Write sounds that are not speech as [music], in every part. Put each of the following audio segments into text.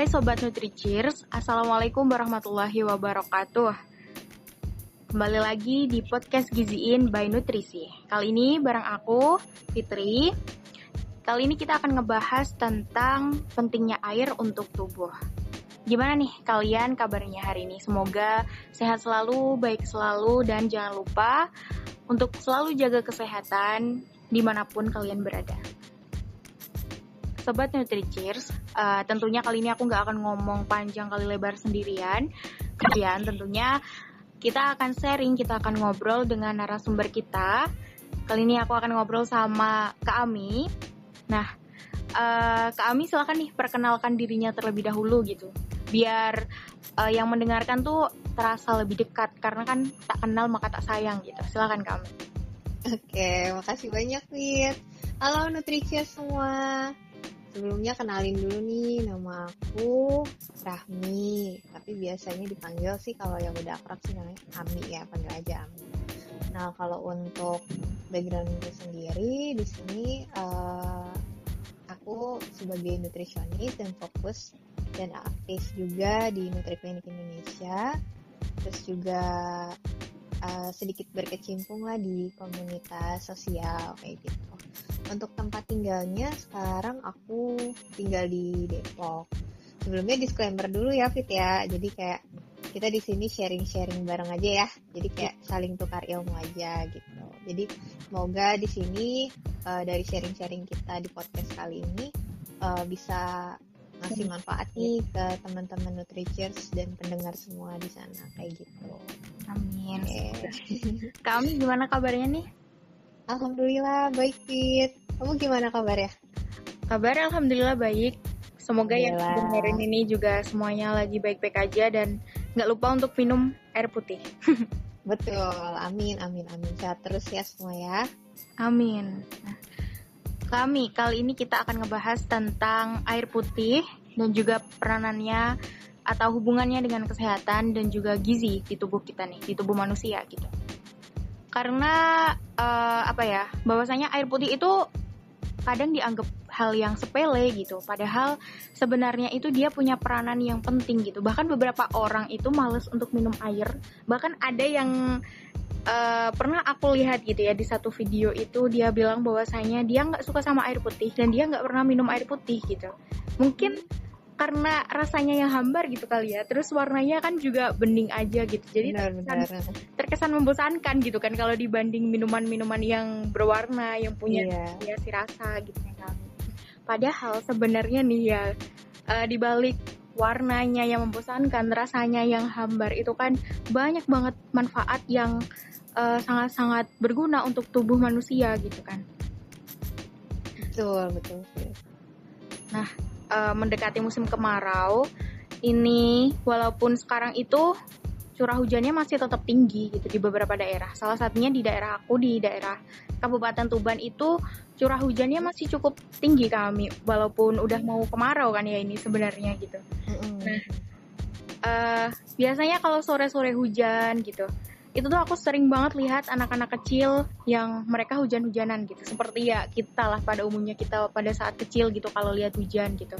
Hai Sobat NutriCheers, Assalamualaikum warahmatullahi wabarakatuh. Kembali lagi di podcast Giziin by Nutrisi. Kali ini bareng aku, Fitri. Kali ini kita akan ngebahas tentang pentingnya air untuk tubuh. Gimana nih kalian kabarnya hari ini? Semoga sehat selalu, baik selalu, dan jangan lupa untuk selalu jaga kesehatan di mana pun kalian berada. Sobat NutriCheers, uh, tentunya kali ini aku nggak akan ngomong panjang kali lebar sendirian. Kemudian tentunya kita akan sharing, kita akan ngobrol dengan narasumber kita. Kali ini aku akan ngobrol sama Kak Ami. Nah, uh, Kak Ami silakan nih perkenalkan dirinya terlebih dahulu gitu. Biar uh, yang mendengarkan tuh terasa lebih dekat karena kan tak kenal maka tak sayang gitu. Silakan Kak Ami. Oke, makasih banyak Fit. Halo NutriCheers semua. Sebelumnya kenalin dulu nih nama aku Rahmi, tapi biasanya dipanggil sih kalau yang udah akrab sih namanya Ami ya, panggil aja Ami. Nah kalau untuk background gue sendiri di sini uh, aku sebagai nutrisionis dan fokus dan aktif juga di Nutriklinik Indonesia, terus juga uh, sedikit berkecimpung lah di komunitas sosial kayak gitu untuk tempat tinggalnya sekarang aku tinggal di Depok. Sebelumnya disclaimer dulu ya Fit ya. Jadi kayak kita di sini sharing-sharing bareng aja ya. Jadi kayak saling tukar ilmu aja gitu. Jadi semoga di sini uh, dari sharing-sharing kita di podcast kali ini uh, bisa ngasih manfaat nih ke teman-teman Nutrichers dan pendengar semua di sana kayak gitu. Amin. Okay. Kami gimana kabarnya nih? Alhamdulillah baik Fit. Kamu gimana kabar ya? Kabar alhamdulillah baik. Semoga yang dengerin ini juga semuanya lagi baik-baik aja dan nggak lupa untuk minum air putih. [laughs] Betul, amin, amin, amin. Sehat terus ya semua ya. Amin. Nah, kami kali ini kita akan ngebahas tentang air putih dan juga peranannya atau hubungannya dengan kesehatan dan juga gizi di tubuh kita nih, di tubuh manusia gitu karena uh, apa ya bahwasanya air putih itu kadang dianggap hal yang sepele gitu. Padahal sebenarnya itu dia punya peranan yang penting gitu. Bahkan beberapa orang itu males untuk minum air. Bahkan ada yang uh, pernah aku lihat gitu ya di satu video itu dia bilang bahwasanya dia nggak suka sama air putih dan dia nggak pernah minum air putih gitu. Mungkin karena rasanya yang hambar gitu kali ya. Terus warnanya kan juga bening aja gitu. Jadi benar, terkesan, benar. terkesan membosankan gitu kan kalau dibanding minuman-minuman yang berwarna yang punya yeah. si rasa gitu kan. Padahal sebenarnya nih ya uh, dibalik warnanya yang membosankan rasanya yang hambar itu kan banyak banget manfaat yang eh, sangat-sangat uh, berguna untuk tubuh manusia gitu kan. Betul betul nah uh, mendekati musim kemarau ini walaupun sekarang itu curah hujannya masih tetap tinggi gitu di beberapa daerah. Salah satunya di daerah aku di daerah Kabupaten Tuban itu curah hujannya masih cukup tinggi kami walaupun udah mau kemarau kan ya ini sebenarnya gitu. Nah, uh, biasanya kalau sore-sore hujan gitu, itu tuh aku sering banget lihat anak-anak kecil yang mereka hujan-hujanan gitu. Seperti ya kita lah pada umumnya kita pada saat kecil gitu kalau lihat hujan gitu.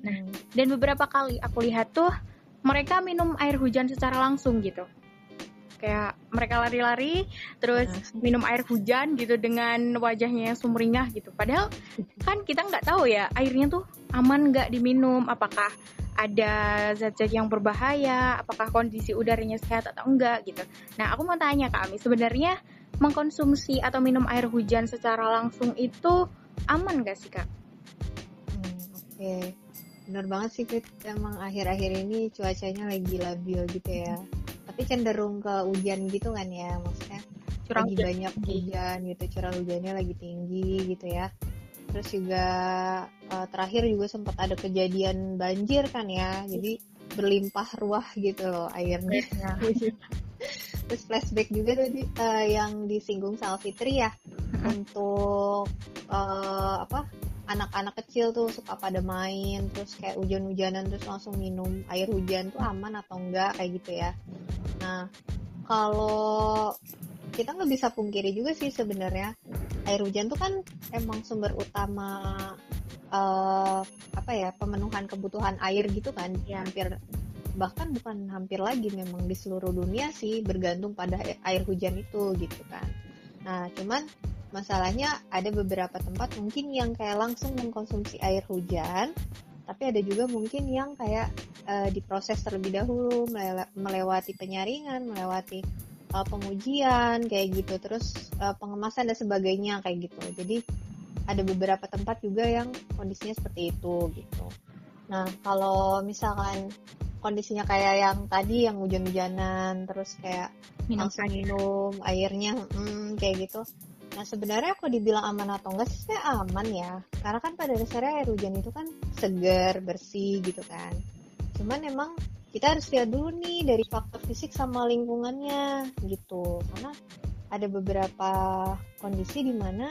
Nah dan beberapa kali aku lihat tuh mereka minum air hujan secara langsung gitu kayak mereka lari-lari terus minum air hujan gitu dengan wajahnya yang sumringah gitu padahal kan kita nggak tahu ya airnya tuh aman nggak diminum apakah ada zat-zat yang berbahaya, apakah kondisi udaranya sehat atau enggak gitu. Nah, aku mau tanya Kak Ami, sebenarnya mengkonsumsi atau minum air hujan secara langsung itu aman gak sih Kak? Hmm, Oke, okay. Benar banget sih Fit. Emang akhir-akhir ini cuacanya lagi labil gitu ya. Tapi cenderung ke hujan gitu kan ya, maksudnya curang lagi banyak hujan gitu, curah hujannya lagi tinggi gitu ya. Terus juga uh, terakhir juga sempat ada kejadian banjir kan ya. Jadi berlimpah ruah gitu loh airnya. Ya. [laughs] terus flashback juga tadi uh, yang disinggung Sal Fitri ya. Untuk uh, apa anak-anak kecil tuh suka pada main terus kayak hujan-hujanan terus langsung minum air hujan tuh aman atau enggak kayak gitu ya. Nah kalau kita nggak bisa pungkiri juga sih sebenarnya air hujan tuh kan emang sumber utama uh, apa ya pemenuhan kebutuhan air gitu kan. Ya. hampir bahkan bukan hampir lagi memang di seluruh dunia sih bergantung pada air hujan itu gitu kan. Nah cuman masalahnya ada beberapa tempat mungkin yang kayak langsung mengkonsumsi air hujan tapi ada juga mungkin yang kayak uh, diproses terlebih dahulu melewati penyaringan melewati uh, pengujian kayak gitu terus uh, pengemasan dan sebagainya kayak gitu jadi ada beberapa tempat juga yang kondisinya seperti itu gitu. Nah kalau misalkan kondisinya kayak yang tadi yang hujan-hujanan terus kayak minum langsung air. minum airnya hmm, kayak gitu. Nah sebenarnya aku dibilang aman atau enggak sih saya aman ya karena kan pada dasarnya air hujan itu kan segar bersih gitu kan. Cuman emang kita harus lihat dulu nih dari faktor fisik sama lingkungannya gitu karena ada beberapa kondisi di mana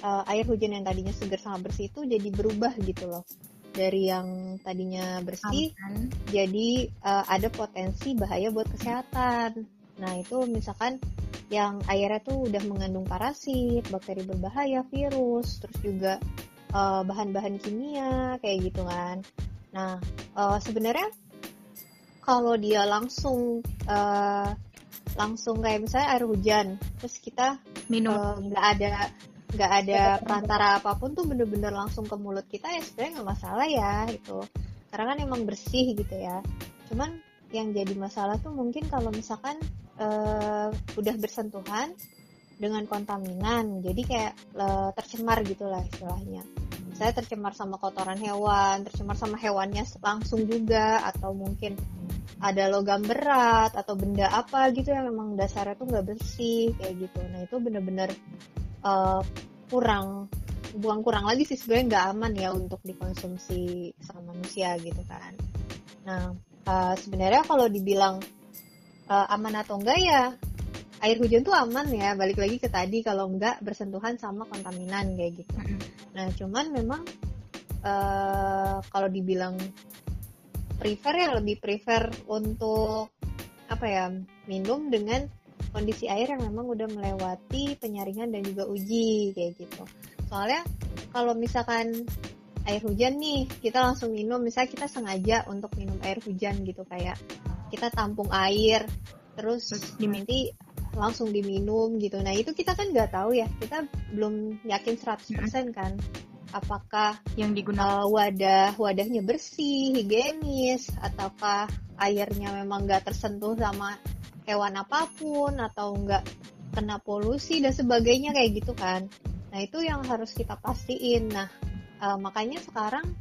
uh, air hujan yang tadinya segar sama bersih itu jadi berubah gitu loh dari yang tadinya bersih Aman. jadi uh, ada potensi bahaya buat kesehatan. Nah itu misalkan yang airnya tuh udah mengandung parasit, bakteri berbahaya, virus, terus juga eh, bahan-bahan kimia kayak gitu kan. Nah uh, sebenarnya kalau dia langsung uh, langsung kayak misalnya air hujan, terus kita minum. nggak uh, ada nggak ada perantara apa pun tuh bener-bener langsung ke mulut kita ya sebenarnya nggak masalah ya itu karena kan emang bersih gitu ya. Cuman yang jadi masalah tuh mungkin kalau misalkan uh, udah bersentuhan dengan kontaminan. Jadi kayak uh, tercemar gitulah istilahnya. Saya tercemar sama kotoran hewan tercemar sama hewannya langsung juga atau mungkin ada logam berat atau benda apa gitu yang memang dasarnya tuh nggak bersih kayak gitu. Nah itu bener-bener uh, kurang buang kurang lagi sih sebenarnya nggak aman ya untuk dikonsumsi sama manusia gitu kan. Nah uh, sebenarnya kalau dibilang uh, aman atau enggak ya air hujan tuh aman ya balik lagi ke tadi kalau enggak bersentuhan sama kontaminan kayak gitu. Nah cuman memang uh, kalau dibilang prefer ya lebih prefer untuk apa ya minum dengan kondisi air yang memang udah melewati penyaringan dan juga uji kayak gitu. Soalnya kalau misalkan air hujan nih kita langsung minum misalnya kita sengaja untuk minum air hujan gitu kayak kita tampung air terus nanti langsung diminum gitu. Nah itu kita kan nggak tahu ya. Kita belum yakin 100% kan apakah yang digunakan. uh, wadah wadahnya bersih higienis ataukah airnya memang nggak tersentuh sama hewan apa pun atau enggak kena polusi dan sebagainya kayak gitu kan. Nah itu yang harus kita pastiin. Nah uh, makanya sekarang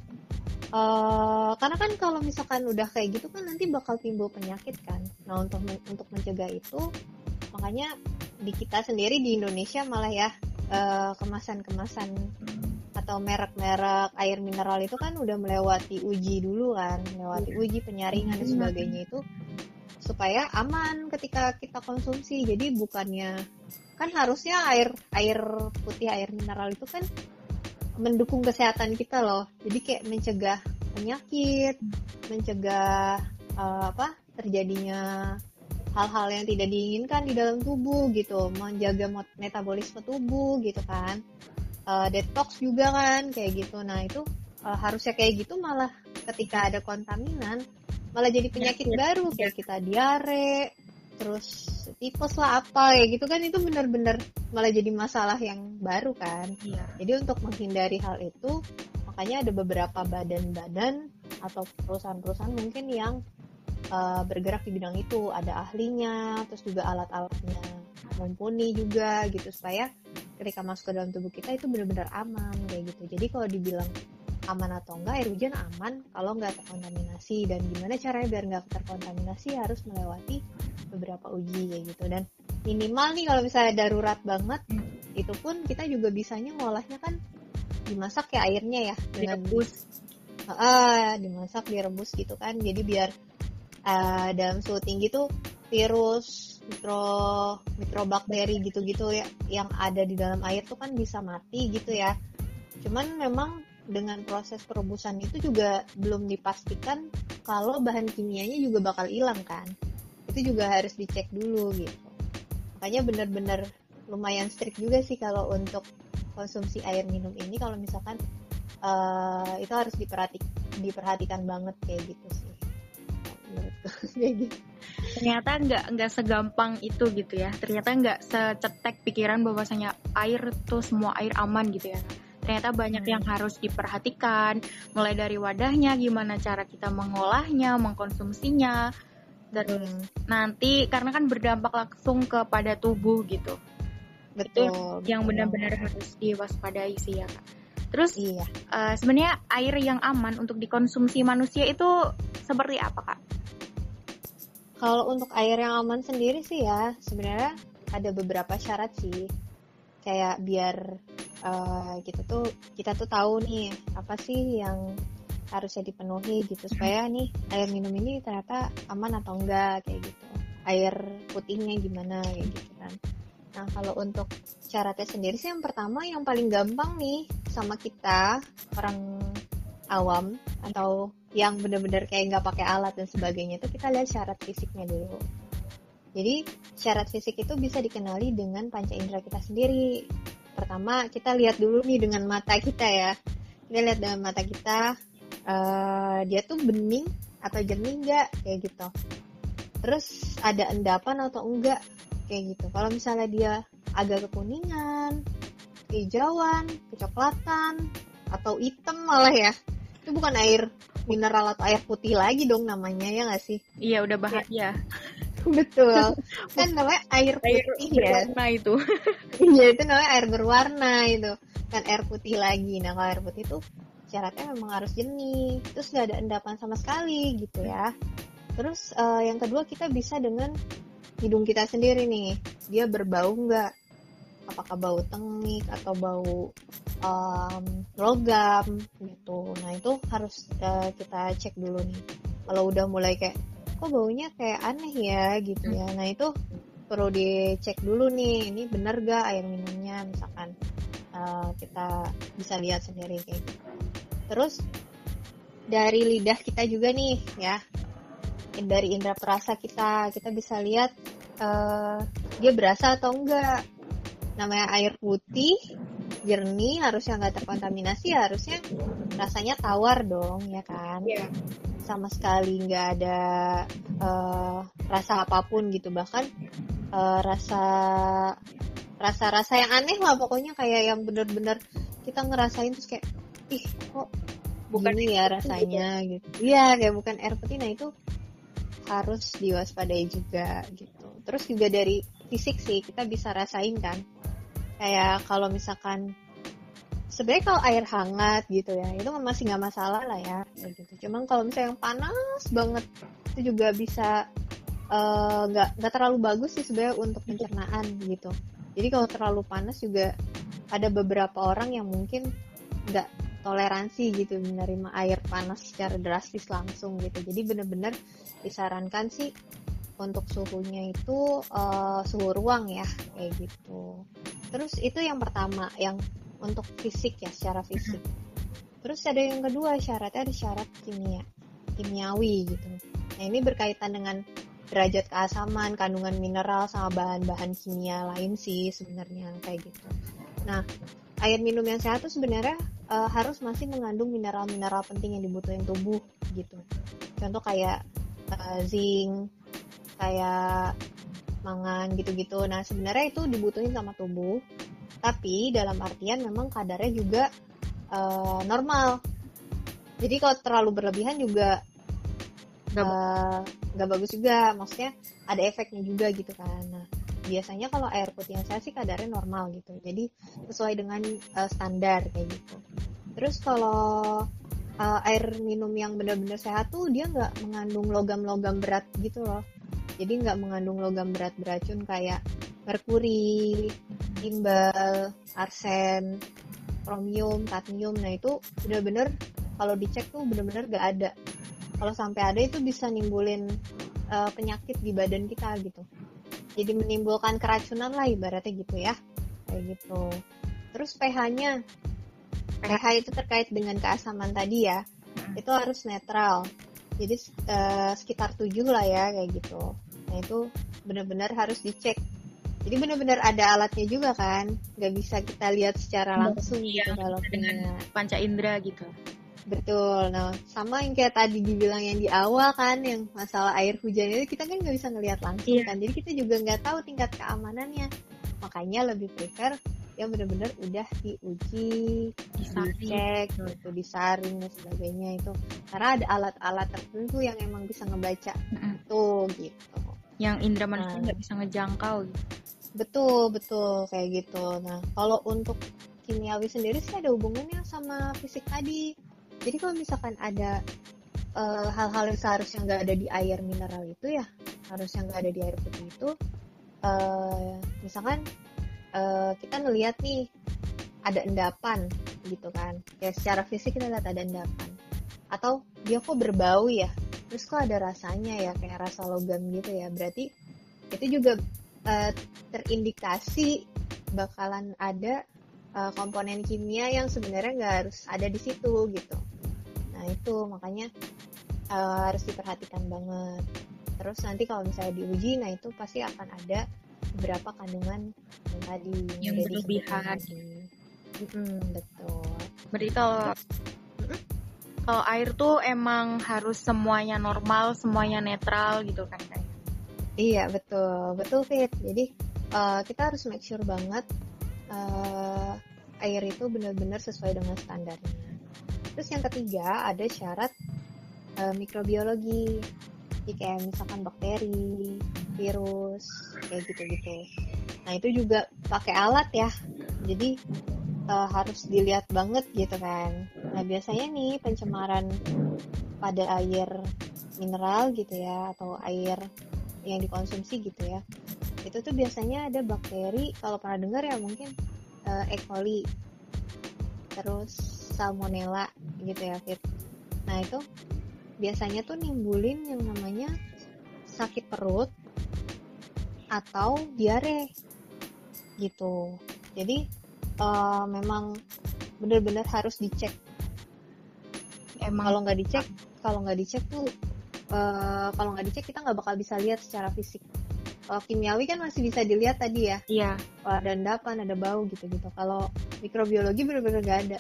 uh, karena kan kalau misalkan udah kayak gitu kan nanti bakal timbul penyakit kan. Nah untuk untuk mencegah itu makanya di kita sendiri di Indonesia malah ya uh, kemasan-kemasan atau merek-merek air mineral itu kan udah melewati uji dulu kan, melewati uji penyaringan dan sebagainya itu supaya aman ketika kita konsumsi. Jadi bukannya kan harusnya air air putih air mineral itu kan mendukung kesehatan kita loh. Jadi kayak mencegah penyakit, mencegah uh, apa terjadinya hal-hal yang tidak diinginkan di dalam tubuh gitu, menjaga metabolisme tubuh gitu kan. Uh, detox juga kan kayak gitu. Nah, itu uh, harusnya kayak gitu malah ketika ada kontaminan malah jadi penyakit ya, baru kayak kita diare terus tipes lah apa ya gitu kan itu benar-benar malah jadi masalah yang baru kan. Ya. jadi untuk menghindari hal itu makanya ada beberapa badan-badan atau perusahaan-perusahaan mungkin yang uh, bergerak di bidang itu. Ada ahlinya terus juga alat-alatnya mumpuni juga gitu supaya ketika masuk ke dalam tubuh kita itu benar-benar aman kayak gitu. Jadi kalau dibilang aman atau enggak air hujan aman. Kalau nggak terkontaminasi dan gimana caranya biar nggak terkontaminasi harus melewati beberapa uji kayak gitu. Dan minimal nih kalau misalnya darurat banget hmm. itu pun kita juga bisanya ngolahnya kan dimasak ya airnya ya dengan direbus. Uh, dimasak direbus gitu kan. Jadi biar uh, dalam suhu tinggi tuh virus mikro mikrobakteri gitu-gitu ya yang ada di dalam air tuh kan bisa mati gitu ya. Cuman memang dengan proses perebusan itu juga belum dipastikan kalau bahan kimianya juga bakal hilang kan itu juga harus dicek dulu gitu. Makanya benar-benar lumayan strict juga sih kalau untuk konsumsi air minum ini. Kalau misalkan uh, itu harus diperhati diperhatikan banget kayak gitu sih. [laughs] Kayak gitu. Ternyata nggak nggak segampang itu gitu ya. Ternyata nggak secetek pikiran bahwasanya air tuh semua air aman gitu ya. Ternyata banyak hmm. yang harus diperhatikan mulai dari wadahnya gimana cara kita mengolahnya mengkonsumsinya dan hmm. nanti karena kan berdampak langsung kepada tubuh gitu. Betul, itu yang benar-benar harus diwaspadai sih ya kak. Terus iya. uh, sebenarnya air yang aman untuk dikonsumsi manusia itu seperti apa kak? Kalau untuk air yang aman sendiri sih ya sebenarnya ada beberapa syarat sih. Kayak biar uh, kita tuh kita tuh tahu nih apa sih yang harusnya dipenuhi gitu. Supaya nih air minum ini ternyata aman atau enggak kayak gitu. Air putihnya gimana kayak gitu kan. Nah kalau untuk syaratnya sendiri sih yang pertama yang paling gampang nih sama kita orang awam atau yang benar-benar kayak nggak pakai alat dan sebagainya itu kita lihat syarat fisiknya dulu. Jadi syarat fisik itu bisa dikenali dengan panca indera kita sendiri. Pertama kita lihat dulu nih dengan mata kita ya. Kita lihat dengan mata kita uh, dia tuh bening atau jernih enggak kayak gitu. Terus ada endapan atau enggak? Kayak gitu. Kalau misalnya dia agak kekuningan hijauan kecoklatan atau hitam malah ya. Itu bukan air mineral atau air putih lagi dong namanya ya nggak sih? Iya udah bahaya ya. [laughs] betul. [laughs] Kan namanya air putih air ya itu. [laughs] Iya itu namanya air berwarna itu. Kan air putih lagi. Nah kalau air putih tuh syaratnya memang harus jernih. Terus nggak ada endapan sama sekali gitu ya. Terus uh, yang kedua kita bisa dengan hidung kita sendiri nih. Dia berbau nggak? Apakah bau tengik atau bau um, logam gitu. Nah itu harus uh, kita cek dulu nih. Kalau udah mulai kayak kok baunya kayak aneh ya? gitu ya. Nah itu perlu dicek dulu nih ini bener gak air minumnya? Misalkan uh, kita bisa lihat sendiri kayak gitu Terus dari lidah kita juga nih ya, dari indera perasa kita kita bisa lihat uh, dia berasa atau enggak. Namanya air putih jernih harusnya nggak terkontaminasi harusnya rasanya tawar dong ya kan yeah. sama sekali nggak ada uh, rasa apa pun gitu bahkan uh, rasa rasa-rasa yang aneh lah pokoknya kayak yang bener-bener kita ngerasain terus kayak ih kok bukan ini ya rasanya gitu. Iya, kayak bukan air putih. Nah, itu harus diwaspadai juga gitu. Terus juga dari fisik sih kita bisa rasain kan. Kayak kalau misalkan sebenarnya kalau air hangat gitu ya, itu masih nggak masalah lah ya gitu. Cuman kalau misalnya yang panas banget itu juga bisa eh, nggak uh, nggak terlalu bagus sih sebenarnya untuk pencernaan gitu. Jadi kalau terlalu panas juga ada beberapa orang yang mungkin nggak toleransi gitu menerima air panas secara drastis langsung gitu. Jadi bener-bener disarankan sih untuk suhunya itu uh, suhu ruang ya kayak gitu. Terus itu yang pertama yang untuk fisik ya secara fisik. Terus ada yang kedua syaratnya ada syarat kimia kimiawi gitu. Nah ini berkaitan dengan derajat keasaman kandungan mineral sama bahan-bahan kimia lain sih sebenarnya kayak gitu. Nah air minum yang sehat itu sebenarnya uh, harus masih mengandung mineral-mineral penting yang dibutuhin tubuh gitu. Contoh kayak uh, zinc, kayak mangan gitu-gitu. Nah sebenarnya itu dibutuhin sama tubuh, tapi dalam artian memang kadarnya juga uh, normal. Jadi kalau terlalu berlebihan juga nggak uh, bagus juga. Maksudnya ada efeknya juga gitu kan. Nah biasanya kalau air putih yang saya sih kadarnya normal gitu. Jadi sesuai dengan uh, standar kayak gitu. Terus kalau uh, air minum yang benar-benar sehat tuh dia nggak mengandung logam-logam berat gitu loh. Jadi nggak mengandung logam berat beracun kayak merkuri timbal arsen kromium kadmium. Nah itu benar-benar kalau dicek tuh benar-benar nggak ada. Kalau sampai ada itu bisa nimbulin uh, penyakit di badan kita gitu jadi menimbulkan keracunan lah ibaratnya gitu ya. Kayak gitu. Terus pH-nya. pH itu terkait dengan keasaman tadi ya. Itu harus netral. Jadi uh, sekitar 7 lah ya kayak gitu. Nah itu benar-benar harus dicek. Jadi benar-benar ada alatnya juga kan? Nggak bisa kita lihat secara langsung iya, gitu kalau dengan panca indera gitu betul nah sama yang kayak tadi dibilang yang di awal kan yang masalah air hujan itu kita kan nggak bisa ngelihat langsung iya. kan jadi kita juga nggak tahu tingkat keamanannya makanya lebih prefer yang benar-benar udah diuji, dicek, gitu, disaring dan sebagainya itu. Karena ada alat-alat tertentu yang emang bisa ngebaca mm-hmm. tuh gitu. Yang indera manusia nah. nggak nah. bisa ngejangkau gitu. Betul betul kayak gitu. Nah kalau untuk kimiawi sendiri sih ada hubungannya sama fisik tadi. Jadi kalau misalkan ada uh, hal-hal yang seharusnya nggak ada di air mineral itu ya harusnya nggak ada di air putih itu uh, misalkan uh, kita ngelihat nih ada endapan gitu kan. Ya secara fisik kita lihat ada endapan. Atau dia kok berbau ya terus kok ada rasanya ya kayak rasa logam gitu ya. Berarti itu juga uh, terindikasi bakalan ada uh, komponen kimia yang sebenarnya nggak harus ada di situ gitu nah itu makanya uh, harus diperhatikan banget. Terus nanti kalau misalnya diuji nah itu pasti akan ada berapa kandungan yang tadi yang berlebihan. hmm, betul. Berarti kalau kalau air tuh emang harus semuanya normal semuanya netral gitu kan kayak iya betul. Betul fit. Jadi uh, kita harus make sure banget uh, air itu benar-benar sesuai dengan standarnya terus yang ketiga ada syarat uh, mikrobiologi. Jadi kayak misalkan bakteri virus kayak gitu-gitu. Nah itu juga pakai alat ya. Jadi uh, harus dilihat banget gitu kan. Nah biasanya nih pencemaran pada air mineral gitu ya atau air yang dikonsumsi gitu ya. Itu tuh biasanya ada bakteri. Kalau pernah dengar ya mungkin uh, E. coli. Terus salmonella gitu ya Fit. nah itu biasanya tuh nimbulin yang namanya sakit perut atau diare gitu. Jadi uh, memang benar-benar harus dicek. Emang kalau nggak dicek, kalau nggak dicek tuh uh, kalau nggak dicek kita nggak bakal bisa lihat secara fisik. Kalau kimiawi kan masih bisa dilihat tadi ya. Iya. Ada endapan, ada bau gitu-gitu. Kalau mikrobiologi benar-benar nggak ada.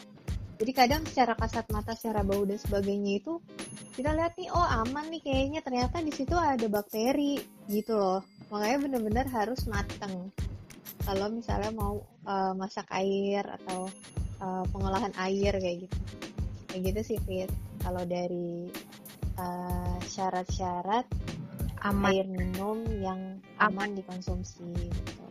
Jadi kadang secara kasat mata, secara bau dan sebagainya itu kita lihat nih, oh aman nih kayaknya. Ternyata di situ ada bakteri gitu loh. Makanya bener-bener harus mateng. Kalau misalnya mau uh, masak air atau uh, pengolahan air kayak gitu. Kayak gitu sih Fit. Kalau dari uh, syarat-syarat air minum yang aman. dikonsumsi gitu.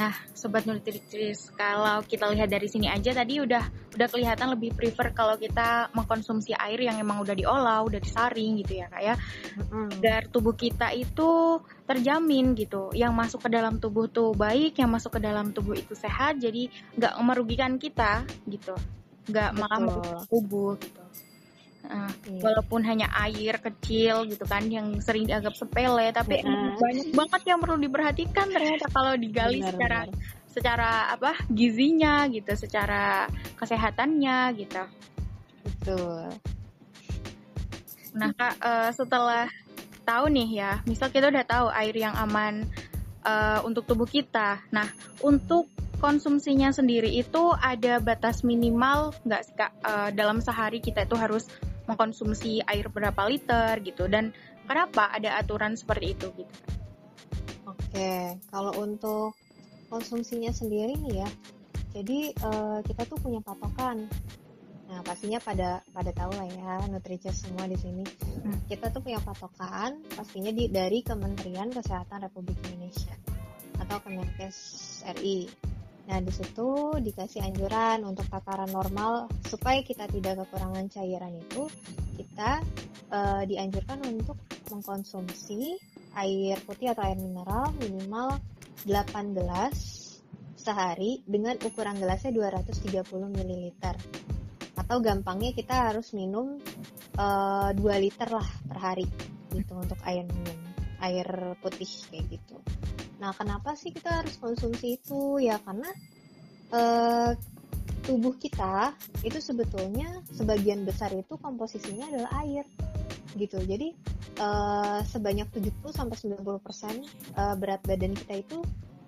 Nah, sobat nutritris, kalau kita lihat dari sini aja tadi udah udah kelihatan lebih prefer kalau kita mengkonsumsi air yang emang udah diolah, udah disaring gitu ya, kayak agar tubuh kita itu terjamin gitu. Yang masuk ke dalam tubuh tuh baik, yang masuk ke dalam tubuh itu sehat, jadi nggak merugikan kita gitu, nggak malah merugikan tubuh gitu. Uh. Walaupun hanya air kecil gitu kan yang sering dianggap sepele, tapi banyak banget yang perlu diperhatikan ternyata kalau digali benar, secara benar. secara apa gizinya gitu, secara kesehatannya gitu. Betul. Nah kak uh, setelah tahu nih ya, misal kita udah tahu air yang aman uh, untuk tubuh kita. Nah untuk konsumsinya sendiri itu ada batas minimal nggak sih kak uh, dalam sehari kita itu harus mengkonsumsi air berapa liter gitu dan kenapa ada aturan seperti itu gitu. Oke, kalau untuk konsumsinya sendiri nih ya, jadi uh, kita tuh punya patokan. Nah pastinya pada pada tahu lah ya nutricers semua di sini. Hmm. Kita tuh punya patokan pastinya di dari Kementerian Kesehatan Republik Indonesia atau Kemenkes RI. Nah, di situ dikasih anjuran untuk takaran normal supaya kita tidak kekurangan cairan itu, kita uh, dianjurkan untuk mengkonsumsi air putih atau air mineral minimal 8 gelas sehari dengan ukuran gelasnya 230 ml. Atau gampangnya kita harus minum uh, eh, 2 liter lah per hari gitu untuk air minum, air putih kayak gitu. Nah, kenapa sih kita harus konsumsi itu? Ya karena uh, tubuh kita itu sebetulnya sebagian besar itu komposisinya adalah air. gitu jadi uh, sebanyak 70 sampai 90 persen uh, berat badan kita itu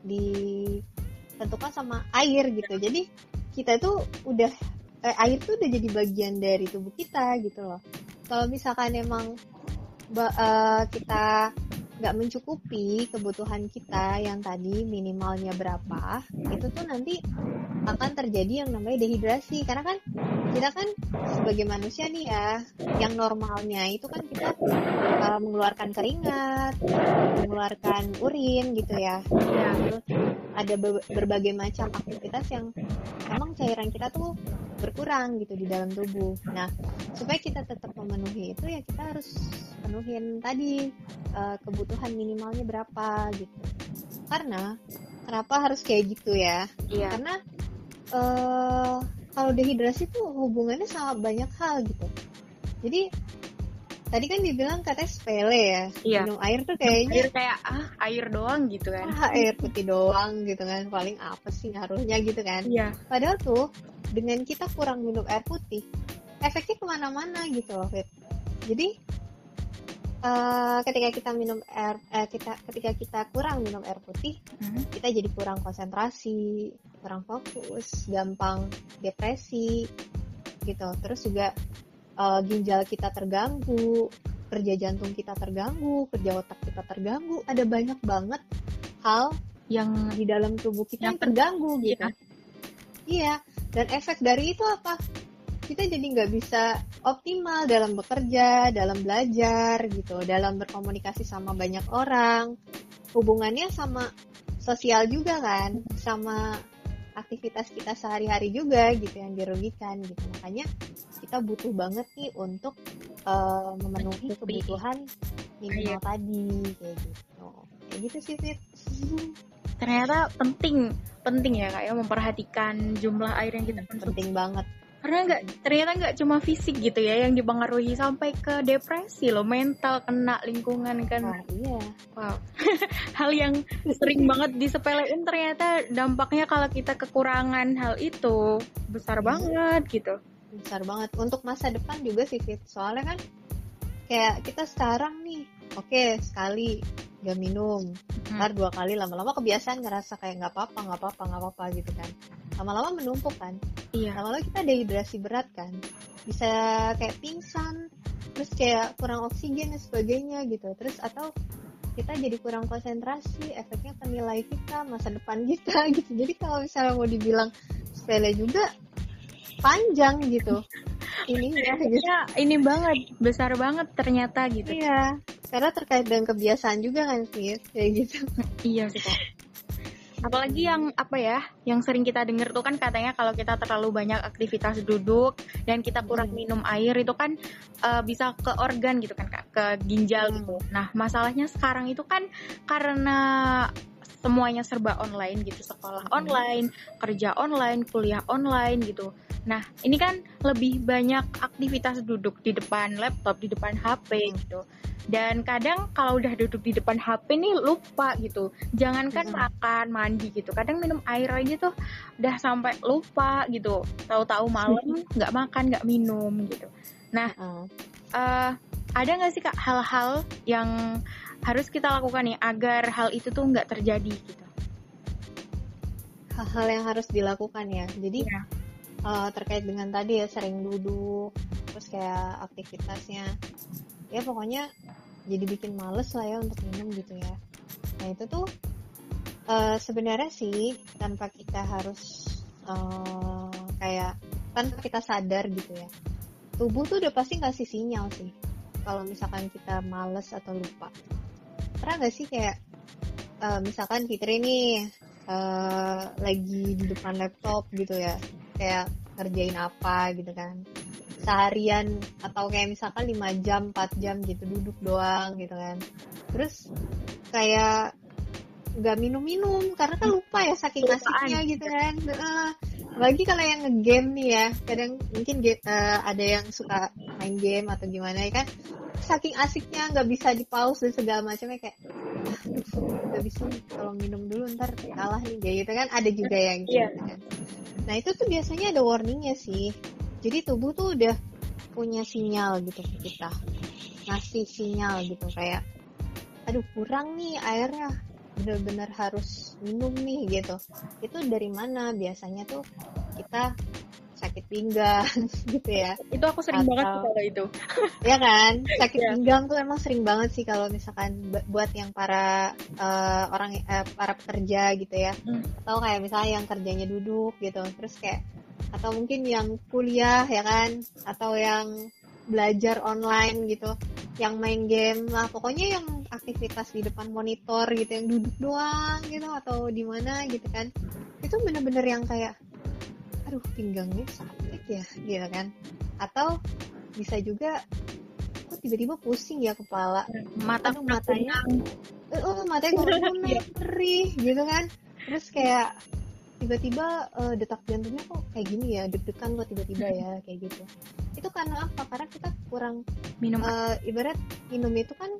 ditentukan sama air gitu jadi kita itu udah eh, air tuh udah jadi bagian dari tubuh kita gitu loh kalau misalkan emang uh, kita nggak mencukupi kebutuhan kita yang tadi minimalnya berapa itu tuh nanti akan terjadi yang namanya dehidrasi. Karena kan kita kan sebagai manusia nih ya yang normalnya itu kan kita uh, mengeluarkan keringat mengeluarkan urin gitu ya, ya terus ada berbagai macam aktivitas yang emang cairan kita tuh berkurang gitu di dalam tubuh. Nah, supaya kita tetap memenuhi itu ya kita harus penuhin tadi uh, kebutuhan minimalnya berapa gitu. Karena kenapa harus kayak gitu ya? Iya. Karena uh, kalau dehidrasi tuh hubungannya sama banyak hal gitu. Jadi tadi kan dibilang katanya sepele ya iya. minum air tuh kayaknya air kayak ah air doang gitu kan ah, air putih doang gitu kan paling apa sih ngaruhnya gitu kan iya. padahal tuh dengan kita kurang minum air putih efeknya ke mana-mana gitu loh Fit jadi uh, ketika kita minum air uh, kita ketika kita kurang minum air putih hmm. kita jadi kurang konsentrasi kurang fokus gampang depresi gitu terus juga uh, ginjal kita terganggu, kerja jantung kita terganggu, kerja otak kita terganggu, ada banyak banget hal yang di dalam tubuh kita yang, yang terganggu gitu. Iya. iya, dan efek dari itu apa? Kita jadi nggak bisa optimal dalam bekerja, dalam belajar gitu, dalam berkomunikasi sama banyak orang. Hubungannya sama sosial juga kan, sama aktivitas kita sehari-hari juga gitu yang dirugikan gitu makanya kita butuh banget nih untuk uh, memenuhi kebutuhan minimal Ayo. tadi kayak gitu. Kayak gitu sih Fit. Ternyata penting penting ya kak ya memperhatikan jumlah air yang kita konsumsi penting banget. Karena nggak ternyata nggak cuma fisik gitu ya yang dipengaruhi sampai ke depresi loh mental kena lingkungan kan. Wah, iya. Wow. [laughs] Hal yang sering banget disepelein ternyata dampaknya kalau kita kekurangan hal itu besar hmm. banget gitu besar banget. Untuk masa depan juga sih Fit. Soalnya kan kayak kita sekarang nih oke okay, sekali gak minum. Hmm. ntar dua kali lama-lama kebiasaan ngerasa kayak nggak apa-apa nggak apa-apa nggak apa-apa gitu kan. Lama-lama menumpuk kan. Iya. Lama-lama kita dehidrasi berat kan. Bisa kayak pingsan terus kayak kurang oksigen dan sebagainya gitu. Terus atau kita jadi kurang konsentrasi efeknya ke nilai kita masa depan kita [laughs] gitu. Jadi kalau misalnya mau dibilang sepele juga panjang gitu. Ini ya gitu. ini banget besar banget ternyata gitu. Iya. Karena terkait dengan kebiasaan juga kan sih kayak gitu. Iya sih kok apalagi yang apa ya yang sering kita dengar tuh kan katanya kalau kita terlalu banyak aktivitas duduk dan kita kurang hmm. minum air itu kan uh, bisa ke organ gitu kan kak ke ginjal hmm. gitu. Nah masalahnya sekarang itu kan karena semuanya serba online gitu. Sekolah online kerja online kuliah online gitu. Nah ini kan lebih banyak aktivitas duduk di depan laptop di depan HP hmm. gitu. Dan kadang kalau udah duduk di depan HP nih lupa gitu. Jangankan hmm. makan mandi gitu. Kadang minum air aja tuh udah sampai lupa gitu. Tahu-tahu malam [laughs] nggak makan nggak minum gitu. Nah hmm. uh, ada nggak sih kak hal-hal yang harus kita lakukan nih agar hal itu tuh nggak terjadi gitu. Hal-hal yang harus dilakukan ya. Jadi ya. Uh, terkait dengan tadi ya sering duduk terus kayak aktivitasnya. Ya pokoknya jadi bikin males lah ya untuk minum gitu ya. Nah itu tuh uh, sebenarnya sih tanpa kita harus uh, kayak tanpa kita sadar gitu ya. Tubuh tuh udah pasti ngasih sinyal sih. Kalau misalkan kita males atau lupa pernah nggak sih kayak uh, misalkan Fitri nih uh, lagi di depan laptop gitu ya kayak ngerjain apa gitu kan. Seharian atau kayak misalkan 5 jam 4 jam gitu duduk doang gitu kan. Terus kayak nggak minum-minum karena kan lupa ya saking asiknya gitu kan. Uh, lagi kalau yang ngegame nih ya kadang mungkin uh, ada yang suka main game atau gimana ya kan saking asiknya nggak bisa di pause dan segala macamnya kayak nggak ah, bisa kalau minum dulu ntar kalah nih gitu kan ada juga yang gitu yeah. kan nah itu tuh biasanya ada warningnya sih jadi tubuh tuh udah punya sinyal gitu ke kita ngasih sinyal gitu kayak aduh kurang nih airnya bener-bener harus minum nih gitu. Itu dari mana? Biasanya tuh kita sakit pinggang [laughs] gitu ya. Itu aku sering Atau, banget kalau itu. [laughs] Ya kan? [laughs] Sakit yeah. pinggang tuh emang sering banget sih kalau misalkan buat yang para uh, orang uh, para pekerja gitu ya. Hmm. atau kayak misalnya yang kerjanya duduk gitu. Terus kayak atau mungkin yang kuliah ya kan? Atau yang belajar online gitu yang main game lah. Pokoknya yang aktivitas di depan monitor gitu yang duduk doang gitu atau di mana gitu kan. Itu bener-bener yang kayak aduh pinggangnya sakit ya gitu kan. Atau bisa juga kok tiba-tiba pusing ya kepala. Mata aduh, matanya eh oh, matanya kuning [laughs] perih gitu kan. Terus kayak tiba-tiba uh, detak jantungnya kok kayak gini ya deg-degan kok tiba-tiba ya kayak gitu itu karena apa karena kita kurang minum uh, ibarat minum itu kan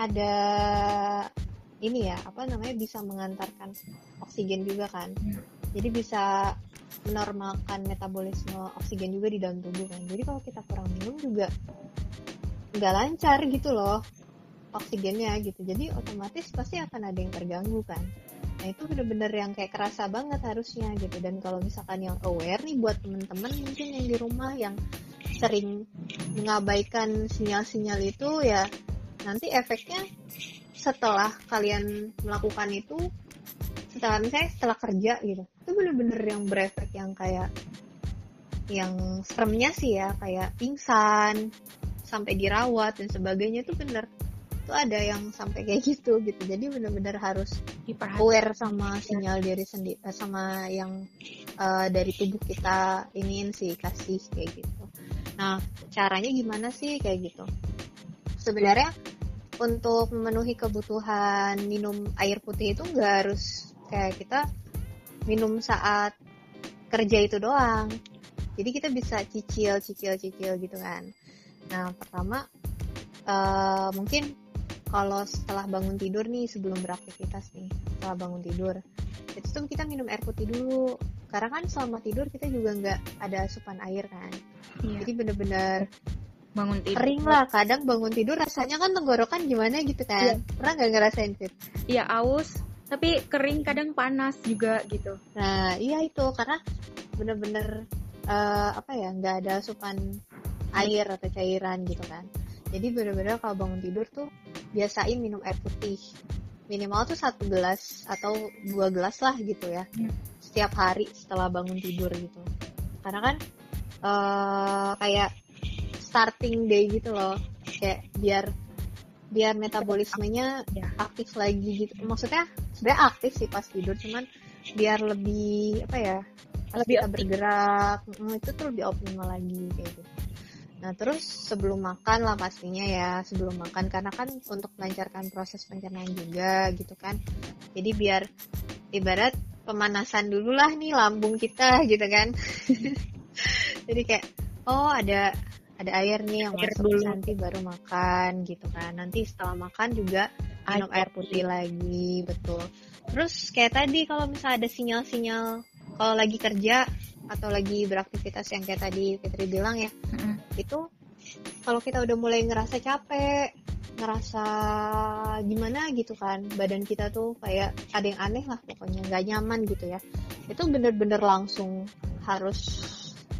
ada ini ya apa namanya bisa mengantarkan oksigen juga kan hmm. jadi bisa menormalkan metabolisme oksigen juga di dalam tubuh kan. Jadi kalau kita kurang minum juga nggak lancar gitu loh oksigennya gitu. Jadi otomatis pasti akan ada yang terganggu kan. Nah itu bener-bener yang kayak kerasa banget harusnya gitu. Dan kalau misalkan yang aware nih buat temen-temen mungkin yang di rumah yang sering mengabaikan sinyal-sinyal itu ya nanti efeknya setelah kalian melakukan itu setelah misalnya setelah kerja gitu itu bener-bener yang berefek yang kayak yang seremnya sih ya kayak pingsan sampai dirawat dan sebagainya itu bener itu ada yang sampai kayak gitu gitu jadi bener-bener harus aware sama sinyal diri sendiri eh, sama yang uh, dari tubuh kita ingin sih kasih kayak gitu nah caranya gimana sih kayak gitu sebenarnya untuk memenuhi kebutuhan minum air putih itu nggak harus kayak kita minum saat kerja itu doang. Jadi kita bisa cicil, cicil, cicil gitu kan. Nah pertama uh, mungkin kalau setelah bangun tidur nih sebelum beraktivitas nih setelah bangun tidur itu tuh kita minum air putih dulu. Karena kan selama tidur kita juga nggak ada asupan air kan. Iya. jadi bener-bener bangun tidur. kering lah. Kadang bangun tidur rasanya kan tenggorokan gimana gitu kan. Iya. pernah nggak ngerasain fit iya aus. Tapi kering kadang panas juga gitu. Nah iya itu. Karena bener-bener uh, apa ya nggak ada asupan air atau cairan gitu kan jadi bener-bener kalau bangun tidur tuh biasain minum air putih. Minimal tuh satu gelas atau dua gelas lah gitu ya. Hmm. setiap hari setelah bangun tidur gitu. Karena kan uh, kayak starting day gitu loh. Kayak biar biar metabolismenya ya. aktif lagi gitu. Maksudnya sebenarnya aktif sih pas tidur cuman biar lebih apa ya lebih kita bergerak mm, itu tuh lebih optimal lagi kayak gitu nah terus sebelum makan lah pastinya ya sebelum makan. Karena kan untuk melancarkan proses pencernaan juga gitu kan. Jadi biar ibarat pemanasan dulu lah nih lambung kita gitu kan. [laughs] Jadi kayak oh ada ada air nih yang air masuk dulu. nanti baru makan gitu kan. Nanti setelah makan juga minum air putih. lagi betul. Terus kayak tadi kalau misalnya ada sinyal-sinyal kalau lagi kerja atau lagi beraktivitas yang kayak tadi Fitri bilang ya mm-hmm. itu kalau kita udah mulai ngerasa capek ngerasa gimana gitu kan badan kita tuh kayak ada yang aneh lah pokoknya nggak nyaman gitu ya itu bener-bener langsung harus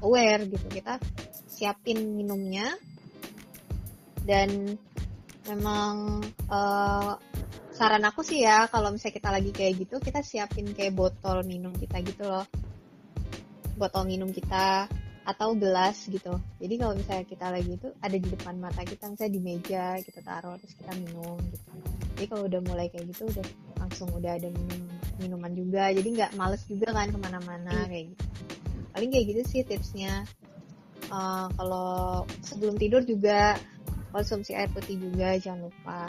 aware gitu kita siapin minumnya dan memang uh, saran aku sih ya kalau misalnya kita lagi kayak gitu kita siapin kayak botol minum kita gitu loh botol minum kita atau gelas gitu. Jadi kalau misalnya kita lagi itu ada di depan mata kita misalnya di meja kita taruh terus kita minum gitu. Jadi kalau udah mulai kayak gitu udah langsung udah ada minum minuman juga. Jadi nggak males juga kan ke mana-mana hmm. kayak gitu. Paling kayak gitu sih tipsnya. Uh, kalau sebelum tidur juga konsumsi air putih juga jangan lupa.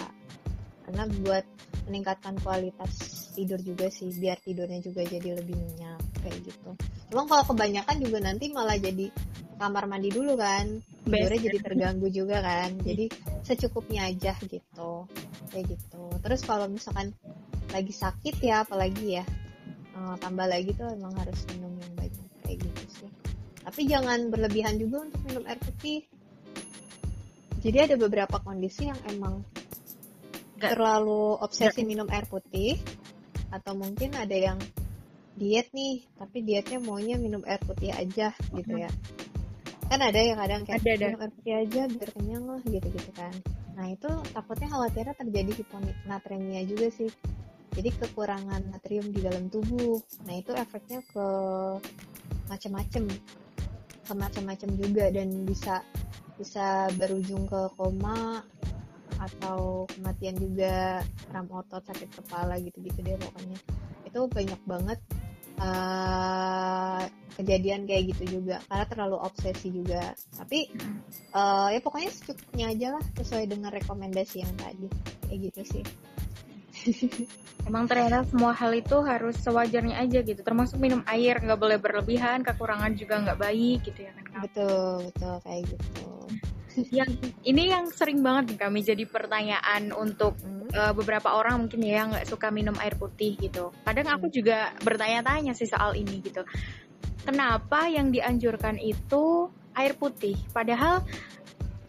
Karena buat meningkatkan kualitas tidur juga sih biar tidurnya juga jadi lebih nyenyak kayak gitu. Cuma kalau kebanyakan juga nanti malah jadi kamar mandi dulu kan tidurnya jadi terganggu juga kan. [laughs] Jadi secukupnya aja gitu kayak gitu. Terus kalau misalkan lagi sakit ya apalagi ya uh, tambah lagi tuh emang harus minum yang banyak kayak gitu sih. Tapi jangan berlebihan juga untuk minum air putih. Jadi ada beberapa kondisi yang emang Gak- terlalu obsesi minum air putih atau mungkin ada yang diet nih tapi dietnya maunya minum air putih aja gitu ya. Kan ada yang kadang kayak Ada, ada. minum air putih aja biar kenyang lah gitu gitu kan. Nah itu takutnya khawatirnya terjadi hiponatremia juga sih. Jadi kekurangan natrium di dalam tubuh. Nah itu efeknya ke macam-macam ke macam-macam juga dan bisa bisa berujung ke koma atau kematian juga kram otot sakit kepala gitu-gitu deh pokoknya. Itu banyak banget eh, kejadian kayak gitu juga. Karena terlalu obsesi juga. Tapi eh, ya pokoknya secukupnya aja lah sesuai dengan rekomendasi yang tadi. Kayak gitu sih. [laughs] Emang ternyata semua hal itu harus sewajarnya aja gitu. Termasuk minum air nggak boleh berlebihan, kekurangan juga nggak baik gitu ya kan. Betul betul. Kayak gitu Yang ini yang sering banget nih kami jadi pertanyaan untuk Hmm. eh, beberapa orang mungkin ya yang nggak suka minum air putih gitu. Kadang aku Hmm. juga bertanya-tanya sih soal ini gitu. Kenapa yang dianjurkan itu air putih? Padahal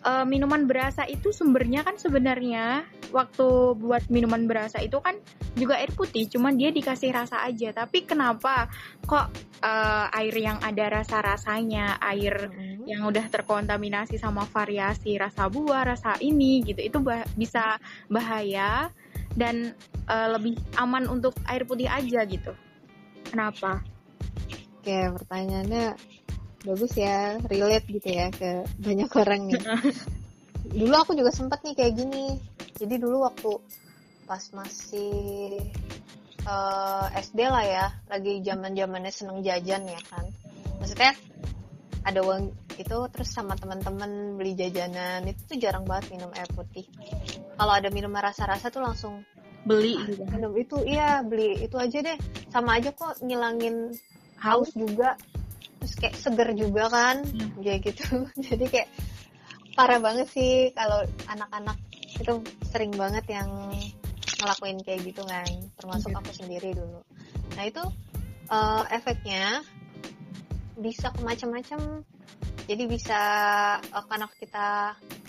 eh, minuman berasa itu sumbernya kan sebenarnya waktu buat minuman berasa itu kan juga air putih, cuman dia dikasih rasa aja. Tapi kenapa kok eh, air yang ada rasa-rasanya, air Mm-mm. yang udah terkontaminasi sama variasi rasa buah, rasa ini gitu, itu bah- bisa bahaya dan eh, lebih aman untuk air putih aja gitu. Kenapa? Oke, pertanyaannya bagus ya, relate gitu ya ke banyak orang nih. [laughs] dulu aku juga sempet nih kayak gini. Jadi dulu waktu pas masih eh, SD lah ya, lagi zaman zamannya seneng jajan ya kan. Maksudnya ada uang itu terus sama teman-teman beli jajanan itu tuh jarang banget minum air putih. Kalau ada minuman rasa-rasa tuh langsung Beli gitu. minum itu iya beli itu aja deh sama aja kok ngilangin haus juga terus kayak seger juga kan Hmm. kayak gitu. [laughs] Jadi kayak parah banget sih kalau anak-anak itu sering banget yang ngelakuin kayak gitu kan termasuk Gitu. aku sendiri dulu. Nah itu eh, efeknya bisa ke macam-macam. Jadi bisa eh, karena kita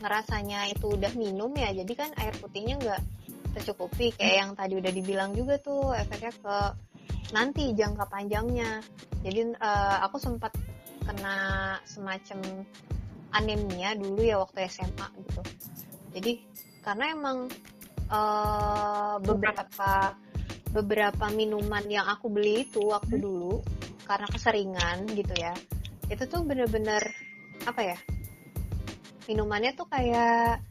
ngerasanya itu udah minum ya jadi kan air putihnya nggak tercukupi. Kayak yang tadi udah dibilang juga tuh efeknya ke nanti jangka panjangnya. Jadi eh, aku sempat kena semacam anemia dulu ya waktu SMA gitu. Jadi karena emang eh, beberapa beberapa minuman yang aku beli itu waktu dulu karena keseringan gitu ya itu tuh bener-bener apa ya minumannya tuh kayak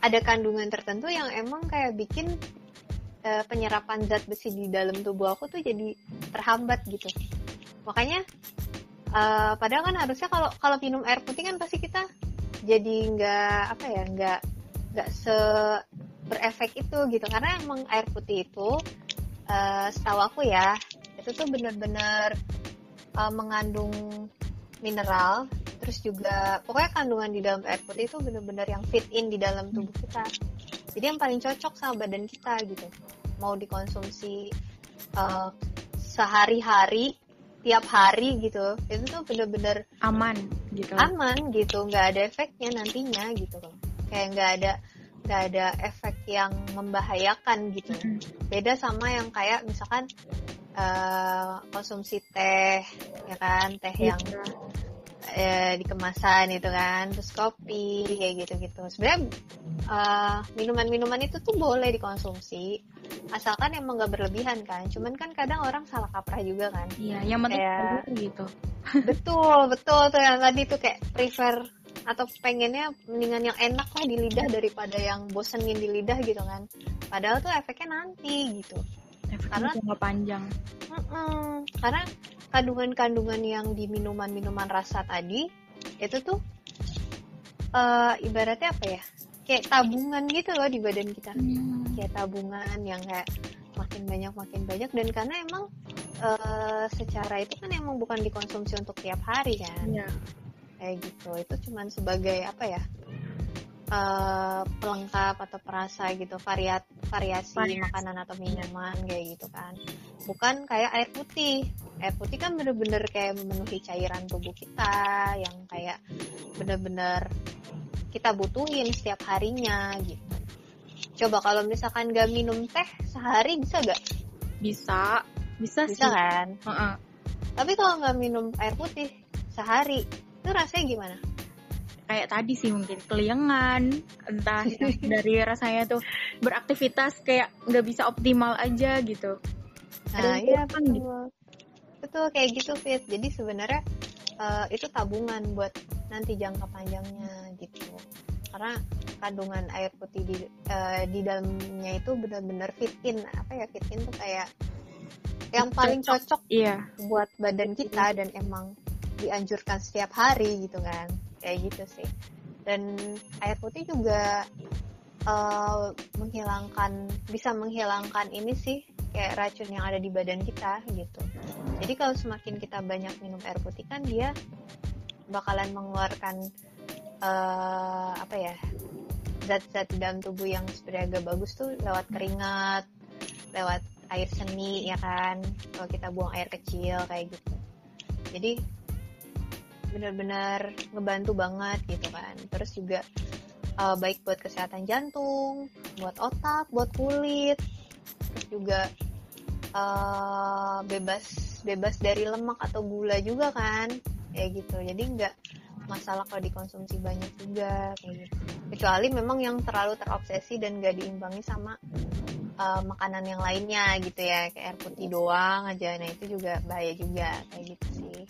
ada kandungan tertentu yang emang kayak bikin eh, penyerapan zat besi di dalam tubuh aku tuh jadi terhambat gitu. Makanya eh, padahal kan harusnya kalau kalau minum air putih kan pasti kita jadi nggak apa ya nggak nggak se berefek itu gitu. Karena emang air putih itu eh, setahu aku ya itu tuh bener-bener eh, mengandung mineral terus juga pokoknya kandungan di dalam air putih itu bener-bener yang fit in di dalam tubuh kita. Jadi yang paling cocok sama badan kita gitu mau dikonsumsi eh, sehari-hari tiap hari gitu itu tuh bener-bener aman gitu. aman gitu nggak ada efeknya nantinya gitu loh kayak nggak ada nggak ada efek yang membahayakan gitu Mm. beda sama yang kayak misalkan eh, konsumsi teh ya kan teh yang Gitu. eh, di kemasan itu kan terus kopi kayak gitu gitu sebenarnya eh, minuman-minuman itu tuh boleh dikonsumsi asalkan emang nggak berlebihan kan cuman kan kadang orang salah kaprah juga kan Iya, yang penting Kayak- gitu. [laughs] betul betul tuh yang tadi tuh kayak prefer atau pengennya mendingan yang enak lah di lidah daripada yang bosenin di lidah gitu kan padahal tuh efeknya nanti gitu Efeknya Karena- jangka panjang. Mm-mm. karena kandungan-kandungan yang di minuman-minuman rasa tadi itu tuh eh, ibaratnya apa ya? Kayak tabungan gitu loh di badan kita. Kayak tabungan yang kayak makin banyak makin banyak. Dan karena emang eh, secara itu kan emang bukan dikonsumsi untuk tiap hari kan? Iya. kayak gitu. Itu cuman sebagai apa ya eh, pelengkap atau perasa gitu variat variasi Variasi. makanan atau minuman kayak gitu kan bukan kayak air putih air putih kan bener-bener kayak memenuhi cairan tubuh kita yang kayak bener-bener kita butuhin setiap harinya gitu. Coba kalau misalkan gak minum teh sehari bisa gak? Bisa, bisa, Bisa sih. kan? Heeh. Tapi kalau nggak minum air putih sehari, itu rasanya gimana? Kayak tadi sih mungkin keliengan, entah [laughs] dari rasanya tuh beraktivitas kayak nggak bisa optimal aja gitu. Ada Nah, yang iya kurang gitu. betul. Kayak gitu Fit. Jadi sebenarnya eh, itu tabungan buat nanti jangka panjangnya gitu. Karena kandungan air putih di eh, di dalamnya itu benar-benar fit in. Apa ya fit in tuh kayak yang paling cocok Iya, buat badan kita dan emang dianjurkan setiap hari gitu kan. Kayak gitu sih. Dan air putih juga eh, menghilangkan bisa menghilangkan ini sih kayak racun yang ada di badan kita gitu. Jadi kalau semakin kita banyak minum air putih kan dia bakalan mengeluarkan eh, apa ya zat-zat di dalam tubuh yang sebenarnya agak bagus tuh lewat keringat, lewat air seni ya kan. Kalau kita buang air kecil kayak gitu. Jadi benar-benar ngebantu banget gitu kan. Terus juga eh, baik buat kesehatan jantung, buat otak, buat kulit, terus juga eh, bebas bebas dari lemak atau gula juga kan kayak gitu jadi nggak masalah kalau dikonsumsi banyak juga kayak gitu kecuali memang yang terlalu terobsesi dan nggak diimbangi sama eh, makanan yang lainnya gitu ya kayak air putih doang aja nah itu juga bahaya juga kayak gitu sih.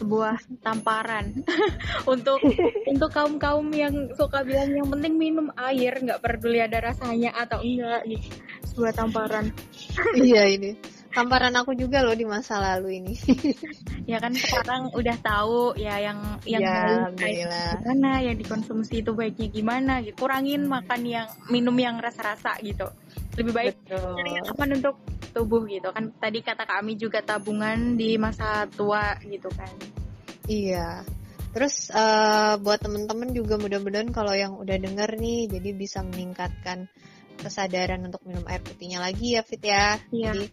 Sebuah tamparan. [laughs] Untuk untuk kaum kaum yang suka bilang yang penting minum air nggak peduli ada rasanya atau enggak gitu. Sebuah tamparan. Iya ini. Tamparan aku juga loh di masa lalu ini. [laughs] Ya kan sekarang udah tahu ya yang yang Ya, baik alhamdulillah. gimana yang dikonsumsi itu baiknya gimana gitu. Kurangin makan yang minum yang rasa-rasa gitu lebih baik aman untuk tubuh gitu kan tadi kata kami juga tabungan di masa tua gitu kan Iya. Terus eh, buat temen-temen juga mudah-mudahan kalau yang udah denger nih, jadi bisa meningkatkan kesadaran untuk minum air putihnya lagi ya Fit ya. Iya. Jadi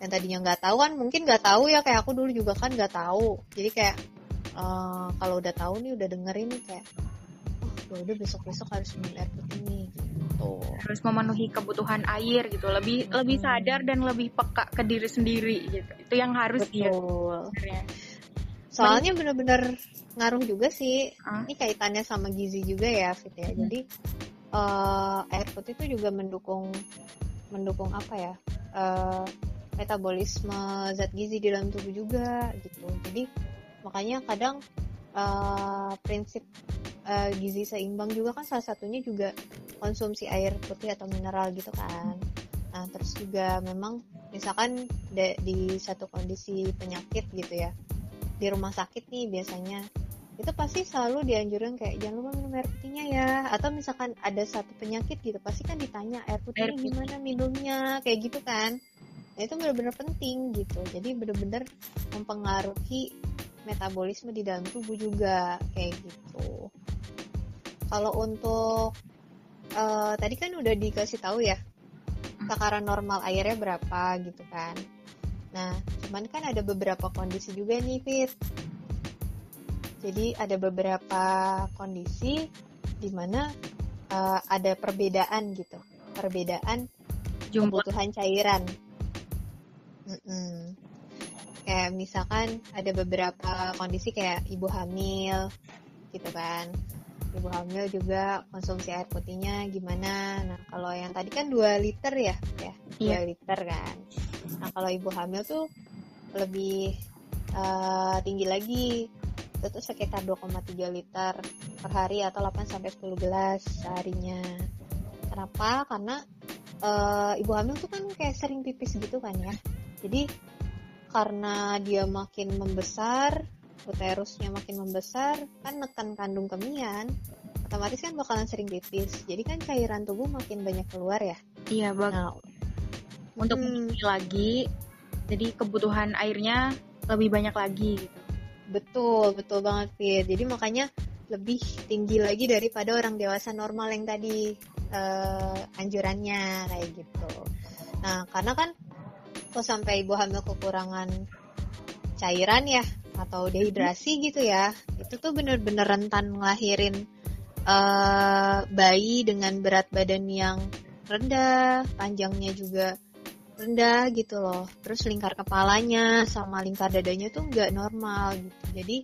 yang tadinya nggak tahu kan mungkin nggak tahu ya kayak aku dulu juga kan nggak tahu. Jadi kayak eh, kalau udah tahu nih udah dengerin nih kayak oh ya udah besok-besok harus minum air putih nih. Gitu. Harus memenuhi kebutuhan air gitu lebih lebih Hmm. sadar dan lebih peka ke diri sendiri gitu itu yang harus Betul. sebenarnya Soalnya bener-bener ngaruh juga sih. Ah. Ini kaitannya sama gizi juga ya, Fit ya. Hmm. Jadi eh, air putih itu juga mendukung mendukung apa ya? eh, metabolisme zat gizi di dalam tubuh juga gitu. Jadi makanya kadang eh, prinsip eh, gizi seimbang juga kan salah satunya juga konsumsi air putih atau mineral gitu kan. Nah, terus juga memang misalkan de- di satu kondisi penyakit gitu ya di rumah sakit nih biasanya itu pasti selalu dianjurin kayak jangan lupa minum air putihnya ya atau misalkan ada satu penyakit gitu pasti kan ditanya air putihnya Air putih. gimana minumnya kayak gitu kan nah itu benar-benar penting gitu jadi benar-benar mempengaruhi metabolisme di dalam tubuh juga kayak gitu kalau untuk eh, tadi kan udah dikasih tahu ya takaran normal airnya berapa gitu kan Nah, cuman kan ada beberapa kondisi juga nih, Fit. Jadi ada beberapa kondisi di mana eh, ada perbedaan gitu, perbedaan jumlah kebutuhan cairan. Mm-mm. Kayak misalkan ada beberapa kondisi kayak ibu hamil, gitu kan. Ibu hamil juga konsumsi air putihnya gimana? Nah, kalau yang tadi kan 2 liter ya, ya, 2 Iya. liter kan. Nah, kalau ibu hamil tuh lebih eh, tinggi lagi. Itu tuh sekitar 2,3 liter per hari atau 8 sampai 10 gelas seharinya. Kenapa? Karena eh, ibu hamil tuh kan kayak sering pipis gitu kan ya. Jadi karena dia makin membesar, uterusnya makin membesar, kan nekan kandung kemian, otomatis kan bakalan sering pipis. Jadi kan cairan tubuh makin banyak keluar ya. iya bak Nah, untuk hmm. lagi jadi kebutuhan airnya lebih banyak lagi gitu Betul, betul banget Fit. Jadi makanya lebih tinggi lagi daripada orang dewasa normal yang tadi eh, anjurannya kayak gitu. Nah, karena kan kalau sampai ibu hamil kekurangan cairan ya, atau dehidrasi gitu ya, itu tuh bener-bener rentan ngelahirin uh, bayi dengan berat badan yang rendah, panjangnya juga rendah gitu loh. Terus lingkar kepalanya sama lingkar dadanya tuh nggak normal gitu. Jadi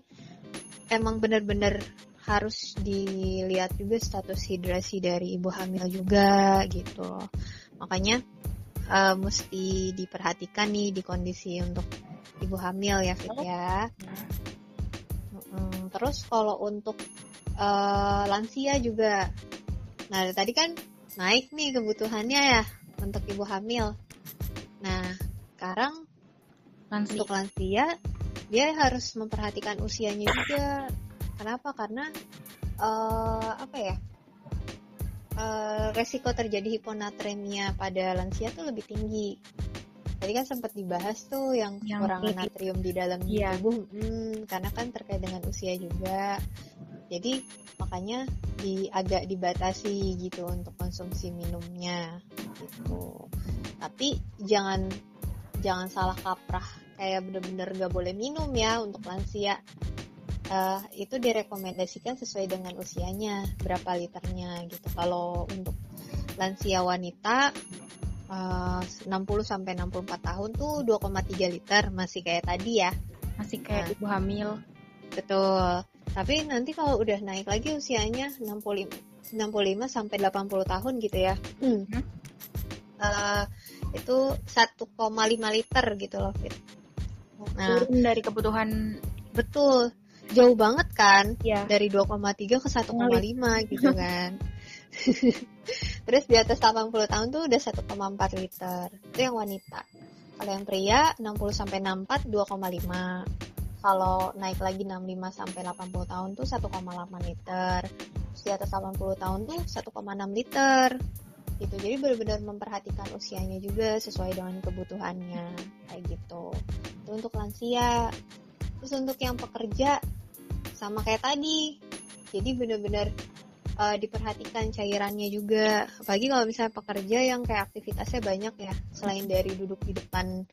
emang bener-bener harus dilihat juga status hidrasi dari ibu hamil juga gitu loh. Makanya uh, mesti diperhatikan nih di kondisi untuk ibu hamil ya Fit ya. Hmm, terus kalau untuk uh, lansia juga, nah tadi kan naik nih kebutuhannya ya untuk ibu hamil. Nah sekarang lansia. untuk lansia dia harus memperhatikan usianya juga. Kenapa? Karena uh, apa ya? Uh, resiko terjadi hiponatremia pada lansia tuh lebih tinggi tadi kan sempat dibahas tuh yang, yang kekurangan ini. natrium di dalam yeah. tubuh hmm, karena kan terkait dengan usia juga jadi makanya di agak dibatasi gitu untuk konsumsi minumnya gitu tapi jangan jangan salah kaprah kayak bener-bener gak boleh minum ya untuk lansia uh, itu direkomendasikan sesuai dengan usianya berapa liternya gitu kalau untuk lansia wanita uh, 60 sampai 64 tahun tuh 2,3 liter masih kayak tadi ya. Masih kayak nah, ibu hamil. Betul. Tapi nanti kalau udah naik lagi usianya 65 65 sampai 80 tahun gitu ya. Hmm. Uh, itu 1,5 liter gitu loh, Fit. Nah, turun dari kebutuhan betul. Jauh banget kan? Ya. Dari 2,3 ke 1,5 gitu kan. [laughs] Terus di atas 80 tahun tuh udah 1,4 liter. Itu yang wanita. Kalau yang pria 60 sampai 64 2,5. Kalau naik lagi 65 sampai 80 tahun tuh 1,8 liter. Terus di atas 80 tahun tuh 1,6 liter. Gitu. Jadi benar-benar memperhatikan usianya juga sesuai dengan kebutuhannya kayak gitu. Itu untuk lansia. Terus untuk yang pekerja sama kayak tadi. Jadi benar-benar uh, diperhatikan cairannya juga. Apalagi kalau misalnya pekerja yang kayak aktivitasnya banyak ya, selain dari duduk di depan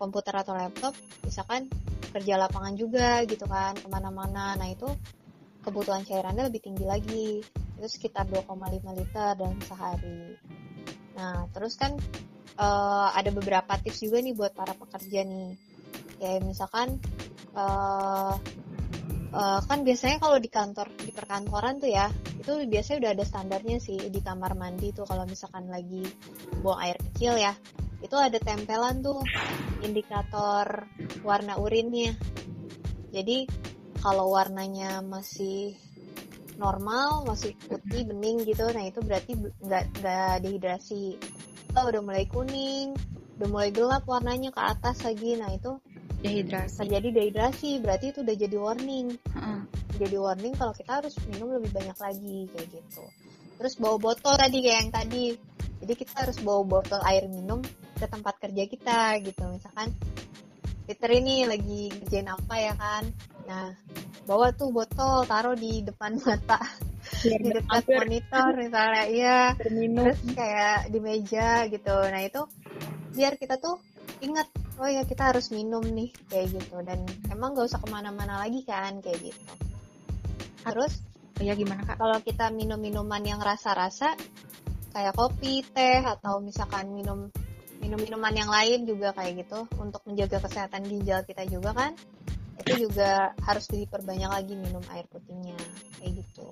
komputer atau laptop, misalkan kerja lapangan juga gitu kan, ke mana-mana. Nah itu kebutuhan cairannya lebih tinggi lagi, itu sekitar 2,5 liter dalam sehari. Nah terus kan uh, ada beberapa tips juga nih buat para pekerja nih, kayak misalkan uh, uh, kan biasanya kalau di kantor di perkantoran tuh ya itu biasanya udah ada standarnya sih di kamar mandi tuh kalau misalkan lagi buang air kecil ya itu ada tempelan tuh indikator warna urinnya. Jadi kalau warnanya masih normal masih putih bening gitu nah itu berarti nggak nggak dehidrasi. Kalau udah mulai kuning udah mulai gelap warnanya ke atas lagi nah itu dehidrasi. Terjadi dehidrasi berarti itu udah jadi warning. Uh-uh. jadi warning kalau kita harus minum lebih banyak lagi kayak gitu. Terus bawa botol tadi kayak yang tadi. Jadi kita harus bawa botol air minum ke tempat kerja kita gitu. Misalkan Peter ini lagi kerjain apa ya kan? Nah bawa tuh botol taruh di depan [laughs] mata. Di depan monitor misalnya iya. Terus kayak di meja gitu. Nah itu biar kita tuh ingat oh ya kita harus minum nih kayak gitu. Dan emang gak usah ke mana-mana lagi kan kayak gitu. Terus ya gimana kak? kalau kita minum minuman yang rasa-rasa kayak kopi teh atau misalkan minum minum minuman yang lain juga kayak gitu untuk menjaga kesehatan ginjal kita juga kan itu juga harus diperbanyak lagi minum air putihnya kayak gitu.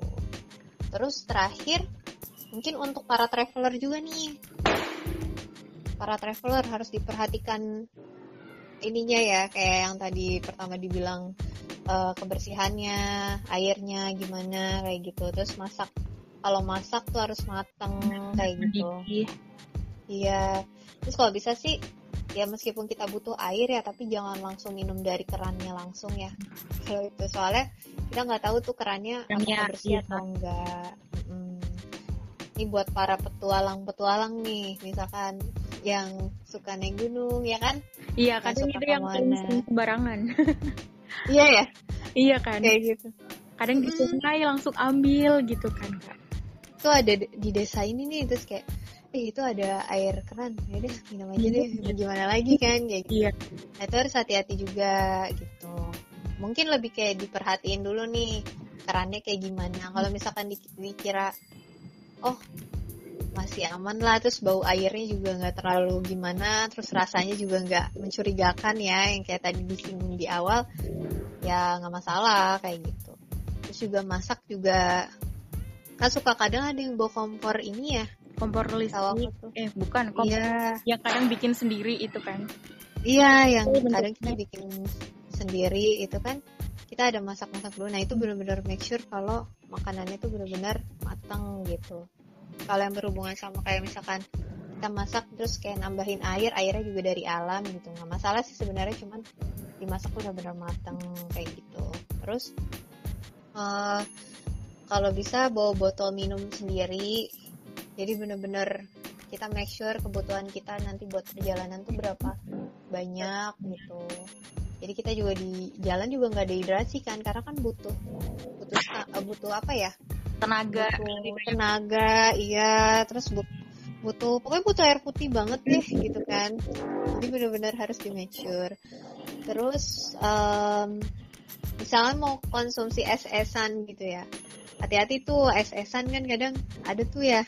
Terus terakhir mungkin untuk para traveler juga nih. Para traveler harus diperhatikan ininya ya kayak yang tadi pertama dibilang uh, kebersihannya, airnya gimana kayak gitu. Terus masak kalau masak tuh harus mateng kayak gitu. Iya. Terus kalau bisa sih ya meskipun kita butuh air ya tapi jangan langsung minum dari kerannya langsung ya. Kalau itu soalnya kita nggak tahu tuh kerannya apakah bersih iya. atau enggak. Hmm. Ini buat para petualang-petualang nih, misalkan yang suka naik gunung ya kan? Iya kadang itu yang sembarangan. [laughs] Iya ya? Iya kan? Kayak gitu. Kadang di sungai langsung ambil gitu kan kak. Tuh ada di desa ini nih terus kayak eh itu ada air keran ya deh minum aja deh iya. gimana lagi kan? Kayak gitu. iya. Nah, itu harus hati-hati juga gitu. Mungkin lebih kayak diperhatiin dulu nih kerannya kayak gimana. Kalau misalkan di- dikira oh masih aman lah. Terus bau airnya juga nggak terlalu gimana. Terus rasanya juga nggak mencurigakan ya yang kayak tadi disinggung di awal. Ya nggak masalah kayak gitu. Terus juga masak juga kan suka kadang ada yang bawa kompor ini ya. Kompor listrik eh bukan kompor iya. yang kadang bikin sendiri itu kan. Iya yang Oh, kadang kita bikin sendiri itu kan kita ada masak-masak dulu. Nah itu benar-benar make sure kalau makanannya itu benar-benar matang gitu. Kalau yang berhubungan sama kayak misalkan kita masak terus kayak nambahin air airnya juga dari alam gitu. Nggak masalah sih sebenarnya cuman dimasak udah benar matang kayak gitu. Terus eh, kalau bisa bawa botol minum sendiri. Jadi bener-bener kita make sure kebutuhan kita nanti buat perjalanan tuh berapa banyak gitu jadi kita juga di jalan juga nggak dehidrasi kan karena kan butuh butuh eh, butuh apa ya? Tenaga. Butuh tenaga iya. Terus but- butuh pokoknya butuh air putih banget deh gitu kan. Jadi benar-benar harus di make sure. Terus em, misalnya mau konsumsi es-esan gitu ya. Hati-hati tuh es-esan kan kadang ada tuh ya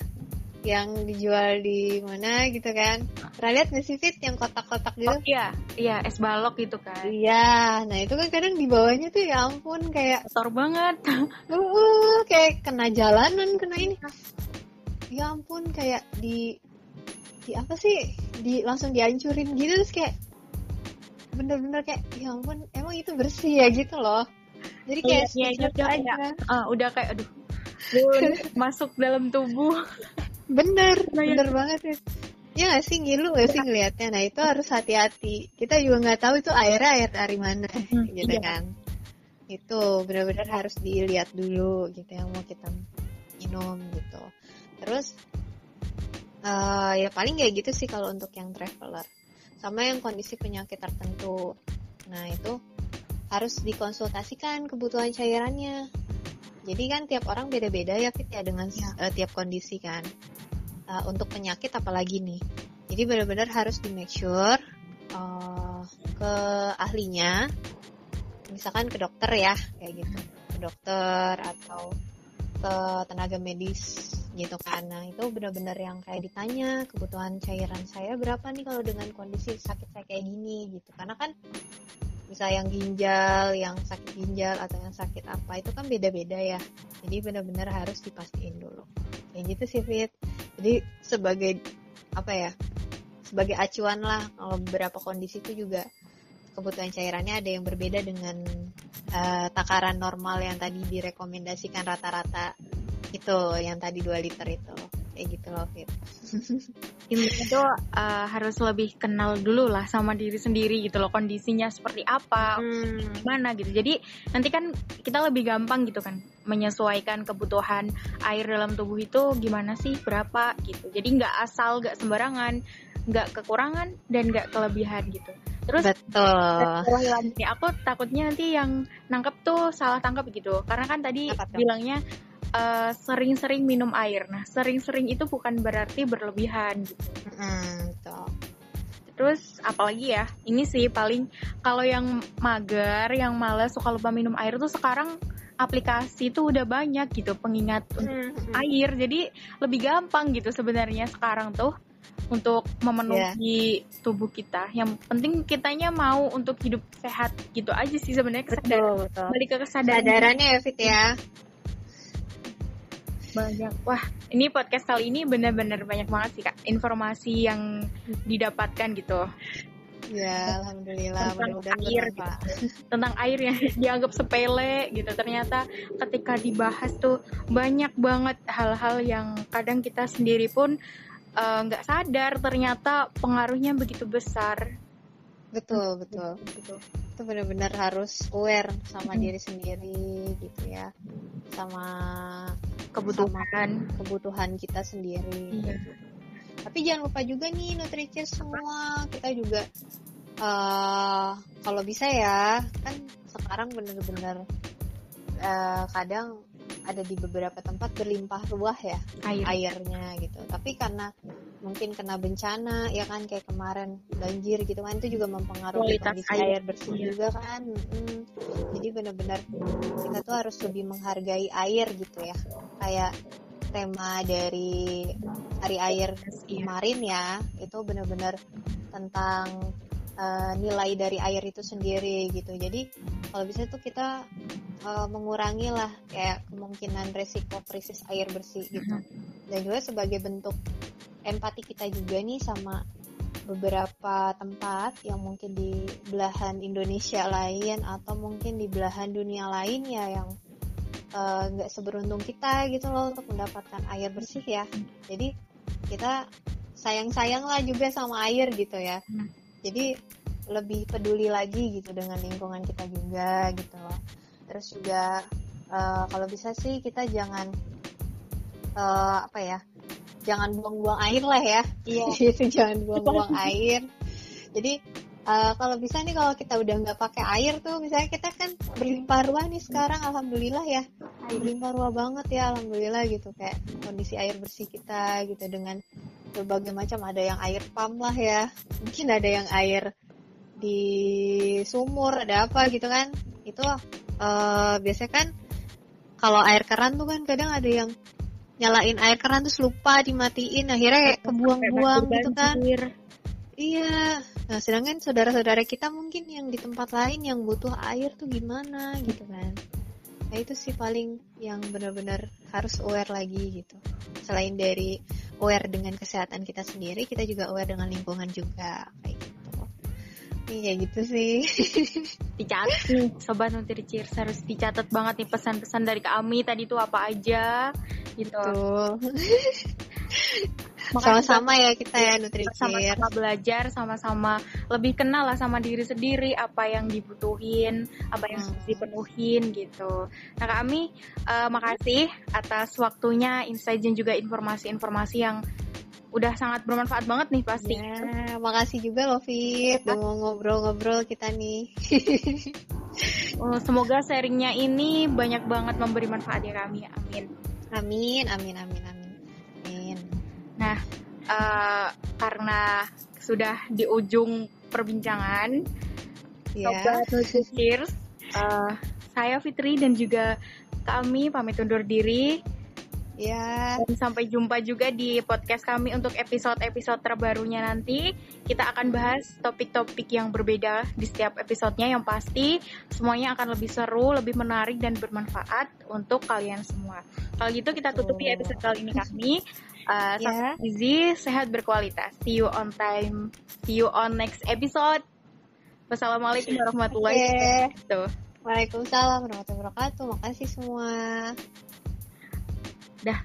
yang dijual di mana gitu kan pernah lihat nggak sih Fit yang kotak-kotak gitu oh iya iya es balok gitu kan Iya, nah itu kan kadang di bawahnya tuh ya ampun kayak kotor banget [laughs] uh, kayak kena jalanan, kena ini. Ya ampun kayak di di apa sih? Di langsung dihancurin gitu terus kayak bener-bener kayak ya ampun emang itu bersih ya gitu loh. Jadi kayak Iya, iya, speechless iya, iya. aja. Ah, udah kayak aduh bun, [laughs] masuk dalam tubuh Bener, Nah, ya. bener banget ya. Ya nggak sih ngilu nggak sih ngelihatnya. Nah itu harus hati-hati. Kita juga nggak tahu itu airnya air dari mana, Hmm, [laughs] gitu iya. kan. Itu benar-benar harus dilihat dulu gitu yang mau kita minum gitu. Terus eh, ya paling kayak gitu sih kalau untuk yang traveler. Sama yang kondisi penyakit tertentu. Nah itu harus dikonsultasikan kebutuhan cairannya. Jadi kan tiap orang beda-beda ya Fit ya dengan Ya. eh, tiap kondisi kan. Eh, untuk penyakit apalagi nih. Jadi benar-benar harus di make sure eh, ke ahlinya, misalkan ke dokter ya kayak gitu, ke dokter atau ke tenaga medis gitu kan. Nah itu benar-benar yang kayak ditanya kebutuhan cairan saya berapa nih kalau dengan kondisi sakit saya kayak gini gitu. Karena kan bisa yang ginjal, yang sakit ginjal atau yang sakit apa itu kan beda-beda ya. Jadi benar-benar harus dipastiin dulu. Kayak gitu sih Fit. Jadi sebagai apa ya? Sebagai acuan lah kalau beberapa kondisi itu juga kebutuhan cairannya ada yang berbeda dengan eh, takaran normal yang tadi direkomendasikan rata-rata itu yang tadi 2 liter itu. Kayak gitu loh Fit. intinya tuh uh, harus lebih kenal dulu lah sama diri sendiri gitu loh kondisinya seperti apa Hmm. gimana gitu jadi nanti kan kita lebih gampang gitu kan menyesuaikan kebutuhan air dalam tubuh itu gimana sih berapa gitu jadi nggak asal nggak sembarangan nggak kekurangan dan nggak kelebihan gitu terus Betul. Lagi aku takutnya nanti yang nangkep tuh salah tangkap gitu karena kan tadi bilangnya eh, sering-sering minum air nah sering-sering itu bukan berarti berlebihan gitu Hmm, betul. Terus apalagi ya, ini sih paling kalau yang mager, yang males suka lupa minum air tuh sekarang aplikasi tuh udah banyak gitu pengingat untuk Hmm, air. Jadi lebih gampang gitu sebenarnya sekarang tuh untuk memenuhi tubuh kita. Yang penting kitanya mau untuk hidup sehat gitu aja sih sebenarnya kesadaran. Betul, betul. Balik ke kesadaran Kesadarannya ya Fit ya. Banyak. Wah, ini podcast kali ini benar-benar banyak banget sih Kak informasi yang didapatkan gitu. Ya, alhamdulillah Tentang air bermanfaat. tentang air yang [laughs] dianggap sepele gitu ternyata ketika dibahas tuh banyak banget hal-hal yang kadang kita sendiri pun eh, nggak sadar ternyata pengaruhnya begitu besar Betul, betul. gitu. Itu benar-benar harus aware sama diri sendiri gitu ya. Sama kebutuhan kebutuhan kita sendiri. Iya. Tapi jangan lupa juga nih Nutritious semua. Kita juga eh kalau bisa ya, kan sekarang bener-bener eh, kadang ada di beberapa tempat berlimpah ruah ya air airnya gitu. Tapi karena mungkin kena bencana ya kan kayak kemarin banjir gitu kan itu juga mempengaruhi Kualitas kondisi air. air, bersih Iya. juga kan. Mm. Jadi jadi benar-benar kita tuh harus lebih menghargai air gitu ya kayak tema dari hari air kemarin ya itu benar-benar tentang uh, nilai dari air itu sendiri gitu jadi kalau bisa tuh kita uh, mengurangi lah kayak kemungkinan resiko krisis air bersih gitu dan juga sebagai bentuk empati kita juga nih sama beberapa tempat yang mungkin di belahan Indonesia lain atau mungkin di belahan dunia lain ya yang eh, nggak uh, seberuntung kita gitu loh untuk mendapatkan air bersih ya. Jadi kita sayang-sayang lah juga sama air gitu ya. Hmm. Jadi lebih peduli lagi gitu dengan lingkungan kita juga gitu loh. Terus juga uh, kalau bisa sih kita jangan uh, apa ya jangan buang-buang air lah ya. Iya. [laughs] Itu jangan buang-buang [laughs] air. Jadi uh, kalau bisa nih kalau kita udah nggak pakai air tuh misalnya kita kan berlimpah ruah nih sekarang alhamdulillah ya. Berlimpah ruah banget ya alhamdulillah gitu. Kayak kondisi air bersih kita gitu dengan berbagai macam. Ada yang air pam lah ya. Mungkin ada yang air di sumur ada apa gitu kan. Itu uh, biasanya kan kalau air keran tuh kan kadang ada yang nyalain air keran terus lupa dimatiin akhirnya kayak kebuang-buang gitu kan. iya. Nah sedangkan saudara-saudara kita mungkin yang di tempat lain yang butuh air tuh gimana gitu kan. Nah itu sih paling yang benar-benar harus aware lagi gitu. Selain dari aware dengan kesehatan kita sendiri kita juga aware dengan lingkungan juga kayak Iya gitu sih. [laughs] Dicatat nih, Sobat Nutri Cheers harus dicatat banget nih pesan-pesan dari kami tadi tuh apa aja gitu. [laughs] sama-sama ya kita ya Nutri Sama-sama belajar, sama-sama lebih kenal lah sama diri sendiri, apa yang dibutuhin, apa yang harus hmm. dipenuhin gitu. Nah kami uh, makasih atas waktunya, insight dan juga informasi-informasi yang udah sangat bermanfaat banget nih pasti. Ya, makasih juga loh Fit, udah mau ngobrol-ngobrol kita nih. [laughs] Oh, semoga sharingnya ini banyak banget memberi manfaat ya kami. Amin. Amin, amin, amin, amin. amin. Nah, uh, karena sudah di ujung perbincangan, yeah. cheers. Uh, saya Fitri dan juga kami pamit undur diri. Ya. Dan sampai jumpa juga di podcast kami untuk episode-episode terbarunya nanti. Kita akan bahas topik-topik yang berbeda di setiap episodenya yang pasti semuanya akan lebih seru, lebih menarik dan bermanfaat untuk kalian semua. Kalau gitu kita tutupi oh. episode kali ini kami. Uh, yeah. easy, sehat berkualitas. See you on time. See you on next episode. Wassalamualaikum warahmatullahi wabarakatuh. Waalaikumsalam warahmatullahi wabarakatuh. Makasih semua. Dah.